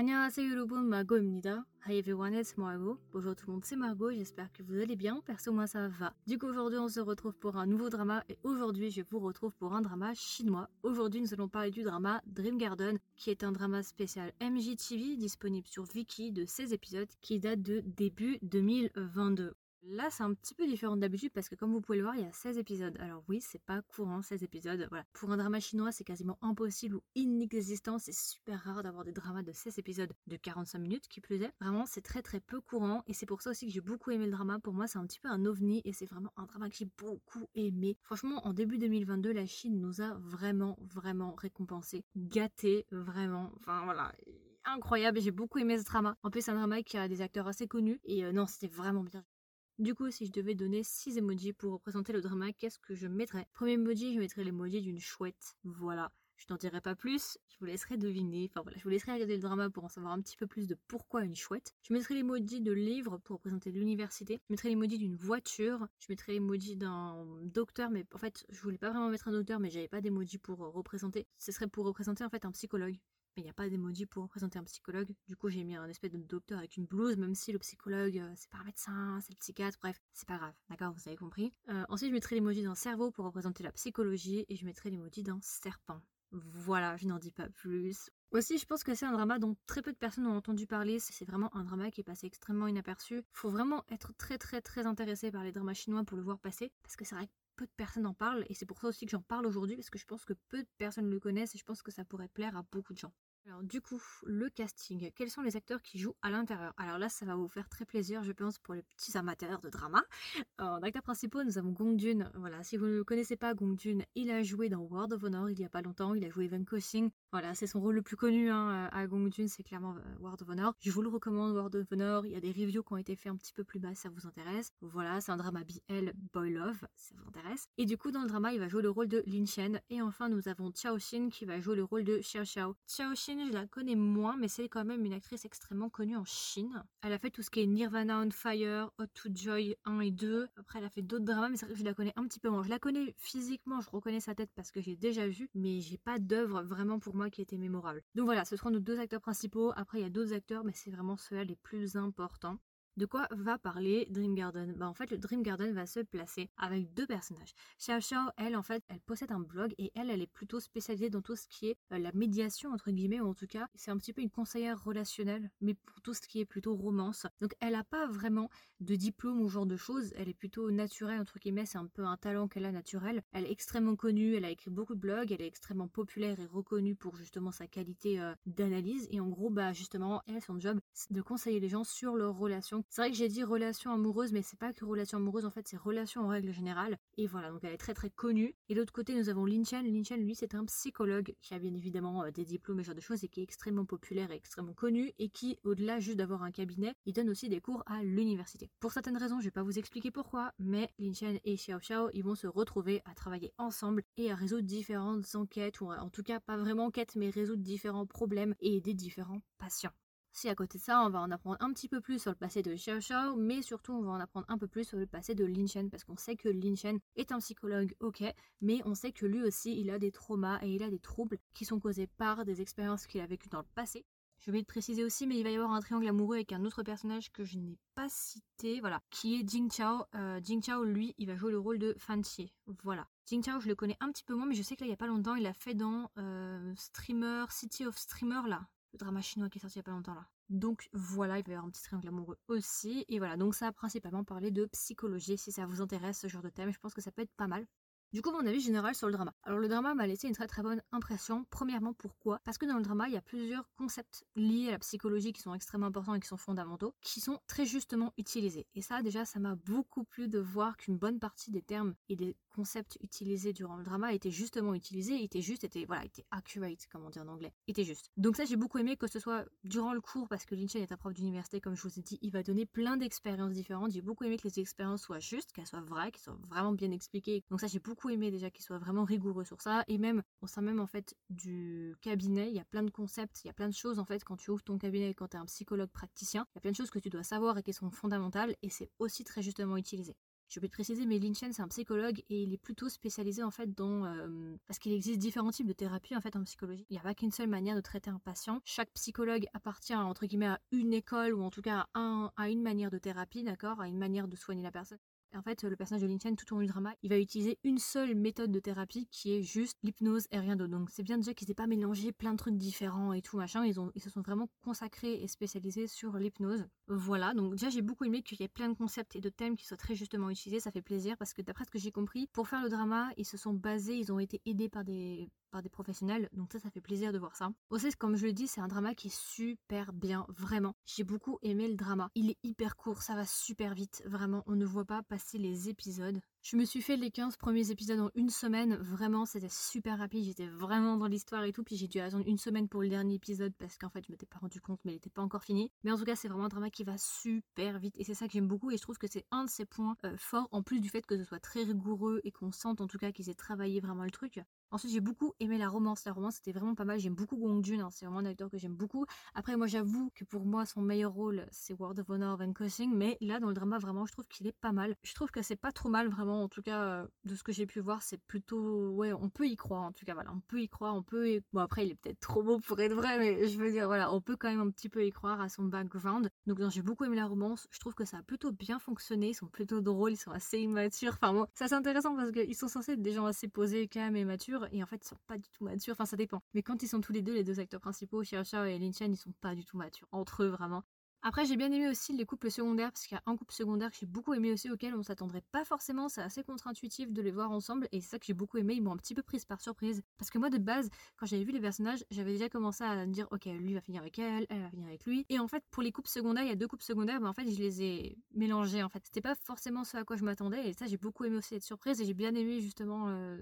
안녕하세요 여러분, Margot입니다. Hi everyone, it's Margot. Bonjour tout le monde, c'est Margot, j'espère que vous allez bien. Perso, moi ça va. Du coup, aujourd'hui, on se retrouve pour un nouveau drama et aujourd'hui, je vous retrouve pour un drama chinois. Aujourd'hui, nous allons parler du drama Dream Garden, qui est un drama spécial MJTV disponible sur Viki de 16 épisodes qui date de début 2022. Là, c'est un petit peu différent d'habitude parce que comme vous pouvez le voir, il y a 16 épisodes. Alors oui, c'est pas courant, 16 épisodes. Voilà. Pour un drama chinois, c'est quasiment impossible ou inexistant. C'est super rare d'avoir des dramas de 16 épisodes de 45 minutes, qui plus est. Vraiment, c'est très très peu courant et c'est pour ça aussi que j'ai beaucoup aimé le drama. Pour moi, c'est un petit peu un ovni et c'est vraiment un drama que j'ai beaucoup aimé. Franchement, en début 2022, la Chine nous a vraiment, vraiment récompensé, gâté, vraiment. Enfin voilà, incroyable. J'ai beaucoup aimé ce drama. En plus, c'est un drama qui a des acteurs assez connus et euh, non, c'était vraiment bien. Du coup, si je devais donner 6 emojis pour représenter le drama, qu'est-ce que je mettrais? Premier emoji, je mettrais l'emoji d'une chouette. Voilà. Je n'en dirai pas plus, je vous laisserai deviner. Enfin voilà, je vous laisserai regarder le drama pour en savoir un petit peu plus de pourquoi une chouette. Je mettrai l'emoji de livre pour représenter l'université. Je mettrai l'emoji d'une voiture. Je mettrai l'emoji d'un docteur, mais en fait, je voulais pas vraiment mettre un docteur, mais j'avais pas d'emoji pour représenter. Ce serait pour représenter en fait un psychologue mais il n'y a pas d'emoji pour représenter un psychologue. Du coup, j'ai mis un espèce de docteur avec une blouse, même si le psychologue, euh, c'est pas un médecin, c'est le psychiatre, bref, c'est pas grave, d'accord, vous avez compris. Euh, ensuite, je mettrai l'emoji d'un cerveau pour représenter la psychologie, et je mettrai l'emoji d'un serpent. Voilà, je n'en dis pas plus. Aussi, je pense que c'est un drama dont très peu de personnes ont entendu parler. C'est vraiment un drama qui est passé extrêmement inaperçu. Faut vraiment être très très très intéressé par les dramas chinois pour le voir passer, parce que c'est vrai peu de personnes en parlent, et c'est pour ça aussi que j'en parle aujourd'hui, parce que je pense que peu de personnes le connaissent, et je pense que ça pourrait plaire à beaucoup de gens. Alors du coup, le casting, quels sont les acteurs qui jouent à l'intérieur? Alors là, ça va vous faire très plaisir, je pense, pour les petits amateurs de drama. En acteurs principaux, nous avons Gong Jun. Voilà, si vous ne le connaissez pas, Gong Jun, il a joué dans World of Honor il y a pas longtemps, il a joué Van Koshing. Voilà, c'est son rôle le plus connu hein, à Gong Jun, c'est clairement euh, World of Honor. Je vous le recommande, World of Honor, il y a des reviews qui ont été faits un petit peu plus bas, ça vous intéresse. Voilà, c'est un drama BL Boy Love, ça vous intéresse. Et du coup, dans le drama, il va jouer le rôle de Lin Chen. Et enfin, nous avons Chao Xin qui va jouer le rôle de Xiao Xiao. Xiao Xin, je la connais moins, mais c'est quand même une actrice extrêmement connue en Chine. Elle a fait tout ce qui est Nirvana on Fire, Hot to Joy 1 et 2. Après, elle a fait d'autres dramas, mais c'est vrai que je la connais un petit peu moins. Je la connais physiquement, je reconnais sa tête parce que j'ai déjà vu, mais j'ai pas d'œuvre vraiment pour moi qui était mémorable. Donc voilà, ce seront nos deux acteurs principaux. Après, il y a d'autres acteurs, mais c'est vraiment ceux-là les plus importants. De quoi va parler Dream Garden? Bah, En fait, le Dream Garden va se placer avec deux personnages. Xiao Xiao, elle, en fait, elle possède un blog et elle, elle est plutôt spécialisée dans tout ce qui est euh, la médiation, entre guillemets, ou en tout cas, c'est un petit peu une conseillère relationnelle, mais pour tout ce qui est plutôt romance. Donc, elle n'a pas vraiment de diplôme ou genre de choses. Elle est plutôt naturelle, entre guillemets, c'est un peu un talent qu'elle a naturel. Elle est extrêmement connue, elle a écrit beaucoup de blogs, elle est extrêmement populaire et reconnue pour justement sa qualité euh, d'analyse. Et en gros, bah, justement, elle, son job, c'est de conseiller les gens sur leurs relations c'est vrai que j'ai dit relation amoureuse, mais c'est pas que relation amoureuse, en fait, c'est relation en règle générale. Et voilà, donc elle est très très connue. Et de l'autre côté, nous avons Lin Chen. Lin Chen, lui, c'est un psychologue qui a bien évidemment euh, des diplômes et ce genre de choses et qui est extrêmement populaire et extrêmement connu et qui, au-delà juste d'avoir un cabinet, il donne aussi des cours à l'université. Pour certaines raisons, je vais pas vous expliquer pourquoi, mais Lin Chen et Xiao Xiao, ils vont se retrouver à travailler ensemble et à résoudre différentes enquêtes, ou en tout cas pas vraiment enquêtes, mais résoudre différents problèmes et aider différents patients. Si à côté de ça, on va en apprendre un petit peu plus sur le passé de Xiao Xiao, mais surtout on va en apprendre un peu plus sur le passé de Lin Chen, parce qu'on sait que Lin Chen est un psychologue, ok, mais on sait que lui aussi, il a des traumas et il a des troubles qui sont causés par des expériences qu'il a vécues dans le passé. Je vais te préciser aussi, mais il va y avoir un triangle amoureux avec un autre personnage que je n'ai pas cité, voilà, qui est Jing Chao. Euh, Jing Chao, lui, il va jouer le rôle de Fan Xie. Voilà. Jing Chao, je le connais un petit peu moins, mais je sais que là, il n'y a pas longtemps, il a fait dans euh, Streamer, City of Streamer, là le drama chinois qui est sorti il y a pas longtemps là. Donc voilà, il va y avoir un petit triangle amoureux aussi. Et voilà, donc ça a principalement parlé de psychologie. Si ça vous intéresse ce genre de thème, je pense que ça peut être pas mal. Du coup, mon avis général sur le drama. Alors, le drama m'a laissé une très très bonne impression. Premièrement, pourquoi? Parce que dans le drama, il y a plusieurs concepts liés à la psychologie qui sont extrêmement importants et qui sont fondamentaux, qui sont très justement utilisés. Et ça, déjà, ça m'a beaucoup plu de voir qu'une bonne partie des termes et des concepts utilisés durant le drama étaient justement utilisés, étaient juste, étaient, voilà, étaient accurate, comme on dit en anglais, étaient justes. Donc ça, j'ai beaucoup aimé que ce soit durant le cours, parce que Lin Chen est un prof d'université, comme je vous ai dit, il va donner plein d'expériences différentes. J'ai beaucoup aimé que les expériences soient justes, qu'elles soient vraies, qu'elles soient vraiment bien expliquées. Donc ça, j'ai beaucoup aimé déjà qu'il soit vraiment rigoureux sur ça. Et même, au sein même en fait du cabinet, il y a plein de concepts, il y a plein de choses en fait quand tu ouvres ton cabinet et quand tu es un psychologue praticien, il y a plein de choses que tu dois savoir et qui sont fondamentales et c'est aussi très justement utilisé. Je vais te préciser, mais Lin Chen, c'est un psychologue et il est plutôt spécialisé en fait dans... Euh, parce qu'il existe différents types de thérapies en fait en psychologie. Il n'y a pas qu'une seule manière de traiter un patient. Chaque psychologue appartient entre guillemets à une école ou en tout cas à une manière de thérapie, d'accord À une manière de soigner la personne. En fait, le personnage de Lin tout au long du drama, il va utiliser une seule méthode de thérapie qui est juste l'hypnose et rien d'autre. Donc c'est bien déjà qu'ils n'aient pas mélangé plein de trucs différents et tout machin. Ils, ont, ils se sont vraiment consacrés et spécialisés sur l'hypnose. Voilà, donc déjà j'ai beaucoup aimé qu'il y ait plein de concepts et de thèmes qui soient très justement utilisés. Ça fait plaisir parce que d'après ce que j'ai compris, pour faire le drama, ils se sont basés, ils ont été aidés par des par des professionnels, donc ça, ça fait plaisir de voir ça. Aussi, comme je le dis, c'est un drama qui est super bien, vraiment. J'ai beaucoup aimé le drama. Il est hyper court, ça va super vite, vraiment. On ne voit pas passer les épisodes. Je me suis fait les 15 premiers épisodes en une semaine, vraiment, c'était super rapide, j'étais vraiment dans l'histoire et tout, puis j'ai dû attendre une semaine pour le dernier épisode parce qu'en fait, je m'étais pas rendu compte, mais il n'était pas encore fini. Mais en tout cas, c'est vraiment un drama qui va super vite et c'est ça que j'aime beaucoup et je trouve que c'est un de ses points euh, forts, en plus du fait que ce soit très rigoureux et qu'on sente en tout cas qu'ils aient travaillé vraiment le truc. Ensuite, j'ai beaucoup aimé la romance. La romance, c'était vraiment pas mal. J'aime beaucoup Gong Jun. Hein. C'est vraiment un acteur que j'aime beaucoup. Après, moi, j'avoue que pour moi, son meilleur rôle, c'est World of Honor Van Cussing. Mais là, dans le drama, vraiment, je trouve qu'il est pas mal. Je trouve que c'est pas trop mal, vraiment. En tout cas, euh, de ce que j'ai pu voir, c'est plutôt. Ouais, on peut y croire. En tout cas, voilà. On peut y croire. On peut. Bon, après, il est peut-être trop beau pour être vrai. Mais je veux dire, voilà. On peut quand même un petit peu y croire à son background. Donc, j'ai beaucoup aimé la romance. Je trouve que ça a plutôt bien fonctionné. Ils sont plutôt drôles. Ils sont assez immatures. Enfin, bon, ça, c'est intéressant parce qu'ils sont censés être des gens assez posés, calmes et matures. Et en fait, ils sont pas du tout matures. Enfin, ça dépend. Mais quand ils sont tous les deux, les deux acteurs principaux, Xiao et Lin Chen, ils sont pas du tout matures. Entre eux, vraiment. Après, j'ai bien aimé aussi les couples secondaires, parce qu'il y a un couple secondaire que j'ai beaucoup aimé aussi, auquel on s'attendrait pas forcément. C'est assez contre-intuitif de les voir ensemble, et c'est ça que j'ai beaucoup aimé. Ils m'ont un petit peu prise par surprise. Parce que moi, de base, quand j'avais vu les personnages, j'avais déjà commencé à me dire, ok, lui va finir avec elle, elle va finir avec lui. Et en fait, pour les couples secondaires, il y a deux couples secondaires, mais en fait, je les ai mélangés. En fait, c'était pas forcément ce à quoi je m'attendais, et ça, j'ai beaucoup aimé aussi être surprise, et j'ai bien aimé justement euh,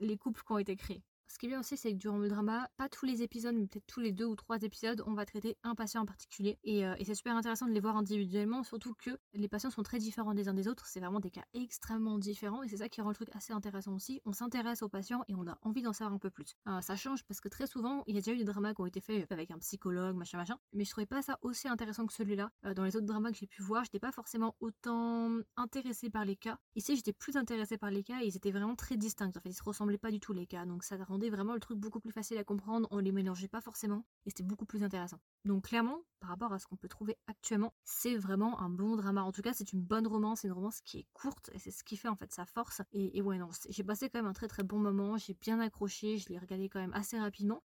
les couples qui ont été créés. Ce qui est bien aussi, c'est que durant le drama, pas tous les épisodes, mais peut-être tous les deux ou trois épisodes, on va traiter un patient en particulier. Euh, et, c'est super intéressant de les voir individuellement, surtout que les patients sont très différents des uns des autres. C'est vraiment des cas extrêmement différents et c'est ça qui rend le truc assez intéressant aussi. On s'intéresse aux patients et on a envie d'en savoir un peu plus. Euh, ça change parce que très souvent, il y a déjà eu des dramas qui ont été faits avec un psychologue, machin, machin. Mais je trouvais pas ça aussi intéressant que celui-là. Euh, dans les autres dramas que j'ai pu voir, j'étais pas forcément autant intéressée par les cas. Ici, j'étais plus intéressée par les cas et ils étaient vraiment très distincts. En fait, ils se ressemblaient pas du tout les cas. Donc ça rend vraiment le truc beaucoup plus facile à comprendre, on les mélangeait pas forcément et c'était beaucoup plus intéressant. Donc clairement, par rapport à ce qu'on peut trouver actuellement, c'est vraiment un bon drama. En tout cas, c'est une bonne romance, c'est une romance qui est courte et c'est ce qui fait en fait sa force. Et, et ouais, non, j'ai passé quand même un très très bon moment, j'ai bien accroché, je l'ai regardé quand même assez rapidement.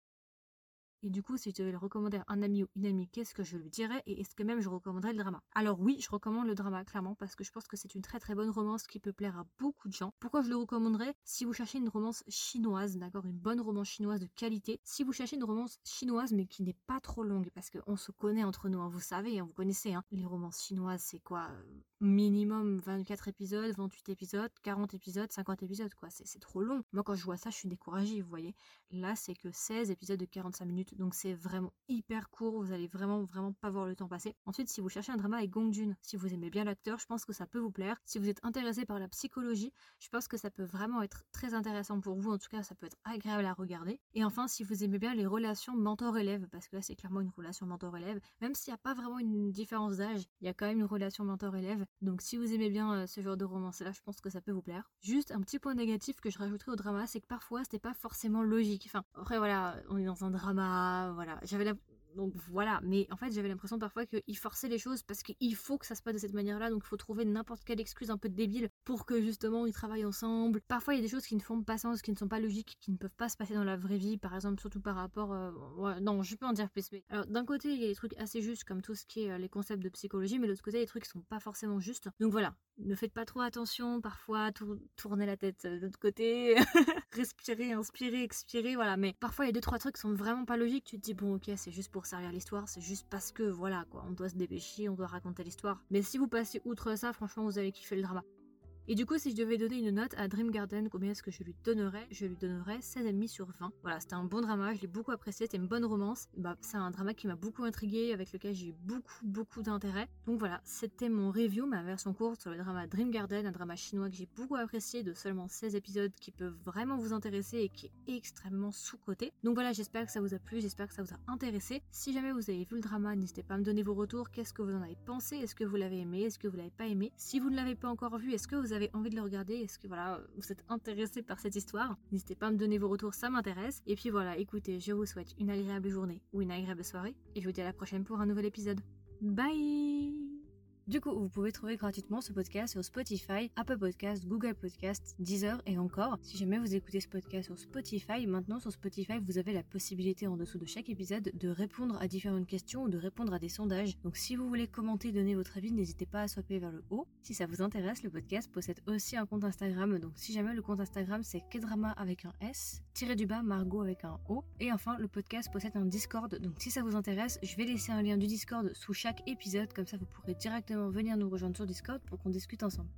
Et du coup, si je devais le recommander à un ami ou une amie, qu'est-ce que je lui dirais Et est-ce que même je recommanderais le drama? Alors oui, je recommande le drama, clairement, parce que je pense que c'est une très très bonne romance qui peut plaire à beaucoup de gens. Pourquoi je le recommanderais? Si vous cherchez une romance chinoise, d'accord Une bonne romance chinoise de qualité. Si vous cherchez une romance chinoise, mais qui n'est pas trop longue, parce qu'on se connaît entre nous, hein, vous savez, hein, vous connaissez, hein, les romances chinoises, c'est quoi euh, Minimum 24 épisodes, 28 épisodes, 40 épisodes, 50 épisodes, quoi. C'est trop long. Moi, quand je vois ça, je suis découragée, vous voyez. Là, c'est que 16 épisodes de 45 minutes donc c'est vraiment hyper court, vous allez vraiment vraiment pas voir le temps passer. Ensuite, si vous cherchez un drama avec Gong Jun, si vous aimez bien l'acteur, je pense que ça peut vous plaire. Si vous êtes intéressé par la psychologie, je pense que ça peut vraiment être très intéressant pour vous, en tout cas ça peut être agréable à regarder. Et enfin, si vous aimez bien les relations mentor-élève, parce que là c'est clairement une relation mentor-élève, même s'il n'y a pas vraiment une différence d'âge, il y a quand même une relation mentor-élève. Donc si vous aimez bien euh, ce genre de romance là, je pense que ça peut vous plaire. Juste un petit point négatif que je rajouterai au drama, c'est que parfois c'était pas forcément logique. Enfin, après voilà, on est dans un drama voilà, j'avais la... donc voilà, mais en fait j'avais l'impression parfois qu'il forçait les choses parce qu'il faut que ça se passe de cette manière-là, donc il faut trouver n'importe quelle excuse un peu débile pour que justement ils travaillent ensemble. Parfois il y a des choses qui ne font pas sens, qui ne sont pas logiques, qui ne peuvent pas se passer dans la vraie vie, par exemple surtout par rapport, euh, non je peux en dire plus, mais alors d'un côté il y a des trucs assez justes comme tout ce qui est euh, les concepts de psychologie, mais de l'autre côté il y a des trucs qui sont pas forcément justes. Donc voilà, ne faites pas trop attention, parfois tournez la tête euh, de l'autre côté, respirer, inspirer, expirer, voilà. Mais parfois il y a deux trois trucs qui sont vraiment pas logiques. Tu te dis bon ok c'est juste pour servir l'histoire, c'est juste parce que voilà quoi, on doit se dépêcher, on doit raconter l'histoire. Mais si vous passez outre ça, franchement vous allez kiffer le drama. Et du coup, si je devais donner une note à Dream Garden, combien est-ce que je lui donnerais? Je lui donnerais 16,5 sur 20. Voilà, c'était un bon drama, je l'ai beaucoup apprécié, c'était une bonne romance. Bah, c'est un drama qui m'a beaucoup intrigué, avec lequel j'ai eu beaucoup, beaucoup d'intérêt. Donc voilà, c'était mon review, ma version courte sur le drama Dream Garden, un drama chinois que j'ai beaucoup apprécié, de seulement 16 épisodes qui peuvent vraiment vous intéresser et qui est extrêmement sous-coté. Donc voilà, j'espère que ça vous a plu, j'espère que ça vous a intéressé. Si jamais vous avez vu le drama, n'hésitez pas à me donner vos retours. Qu'est-ce que vous en avez pensé? Est-ce que vous l'avez aimé? Est-ce que vous l'avez pas aimé? Si vous ne l'avez pas encore vu, est-ce que vous vous avez envie de le regarder, est-ce que voilà, vous êtes intéressé par cette histoire, n'hésitez pas à me donner vos retours, ça m'intéresse. Et puis voilà, écoutez, je vous souhaite une agréable journée ou une agréable soirée, et je vous dis à la prochaine pour un nouvel épisode. Bye du coup, vous pouvez trouver gratuitement ce podcast sur Spotify, Apple Podcast, Google Podcast, Deezer et encore. Si jamais vous écoutez ce podcast sur Spotify, maintenant sur Spotify, vous avez la possibilité en dessous de chaque épisode de répondre à différentes questions ou de répondre à des sondages. Donc si vous voulez commenter, donner votre avis, n'hésitez pas à swapper vers le haut. Si ça vous intéresse, le podcast possède aussi un compte Instagram. Donc si jamais le compte Instagram c'est Kedrama avec un S, tiré du bas Margot avec un O. Et enfin, le podcast possède un Discord. Donc si ça vous intéresse, je vais laisser un lien du Discord sous chaque épisode, comme ça vous pourrez directement venir nous rejoindre sur Discord pour qu'on discute ensemble.